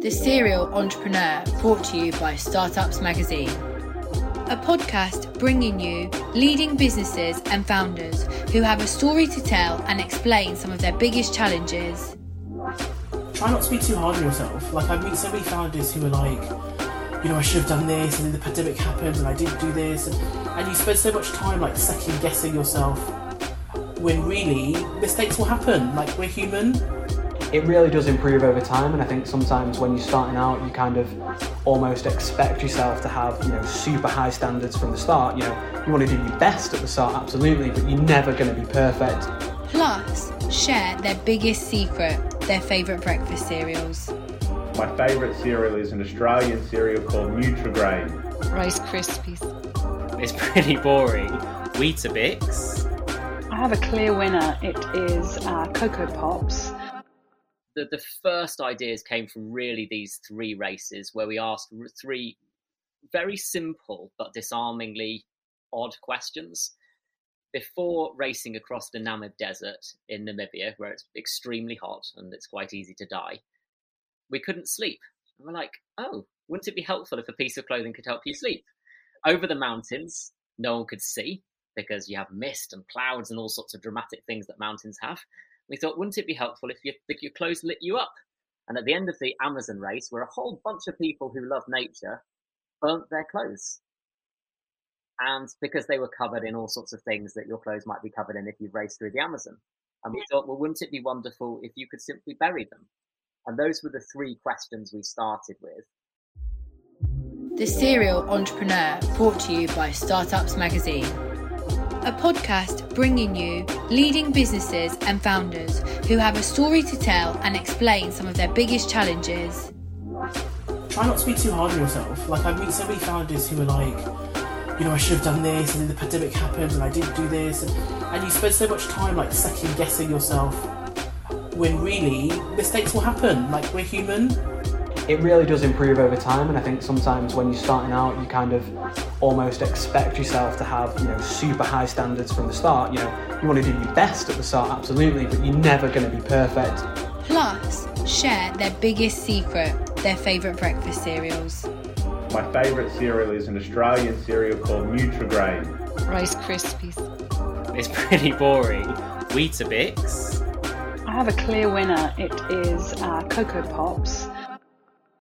The Serial Entrepreneur, brought to you by Startups Magazine. A podcast bringing you leading businesses and founders who have a story to tell and explain some of their biggest challenges. Try not to be too hard on yourself. Like, I meet so many founders who are like, you know, I should have done this, and then the pandemic happened, and I didn't do this, and, and you spend so much time like second guessing yourself when really mistakes will happen. Like, we're human. It really does improve over time, and I think sometimes when you're starting out, you kind of almost expect yourself to have, you know, super high standards from the start. You know, you want to do your best at the start, absolutely, but you're never going to be perfect. Plus, share their biggest secret, their favourite breakfast cereals. My favourite cereal is an Australian cereal called Nutrigrain. Rice Krispies. It's pretty boring. Weetabix. I have a clear winner. It is uh, Cocoa Pops. The, the first ideas came from really these three races where we asked three very simple but disarmingly odd questions. Before racing across the Namib Desert in Namibia, where it's extremely hot and it's quite easy to die, we couldn't sleep. And we're like, oh, wouldn't it be helpful if a piece of clothing could help you sleep? Over the mountains, no one could see because you have mist and clouds and all sorts of dramatic things that mountains have. We thought, wouldn't it be helpful if, you, if your clothes lit you up? And at the end of the Amazon race, where a whole bunch of people who love nature burnt their clothes. And because they were covered in all sorts of things that your clothes might be covered in if you raced through the Amazon. And we thought, well, wouldn't it be wonderful if you could simply bury them? And those were the three questions we started with. The Serial Entrepreneur, brought to you by Startups Magazine. A podcast bringing you leading businesses and founders who have a story to tell and explain some of their biggest challenges. Try not to be too hard on yourself. Like, I meet so many founders who are like, you know, I should have done this, and then the pandemic happened, and I didn't do this, and, and you spend so much time like second guessing yourself when really mistakes will happen. Like, we're human. It really does improve over time, and I think sometimes when you're starting out, you kind of almost expect yourself to have, you know, super high standards from the start. You know, you want to do your best at the start, absolutely, but you're never going to be perfect. Plus, share their biggest secret, their favourite breakfast cereals. My favourite cereal is an Australian cereal called Nutrigrain. Rice Krispies. It's pretty boring. Weetabix. I have a clear winner. It is uh, Cocoa Pops.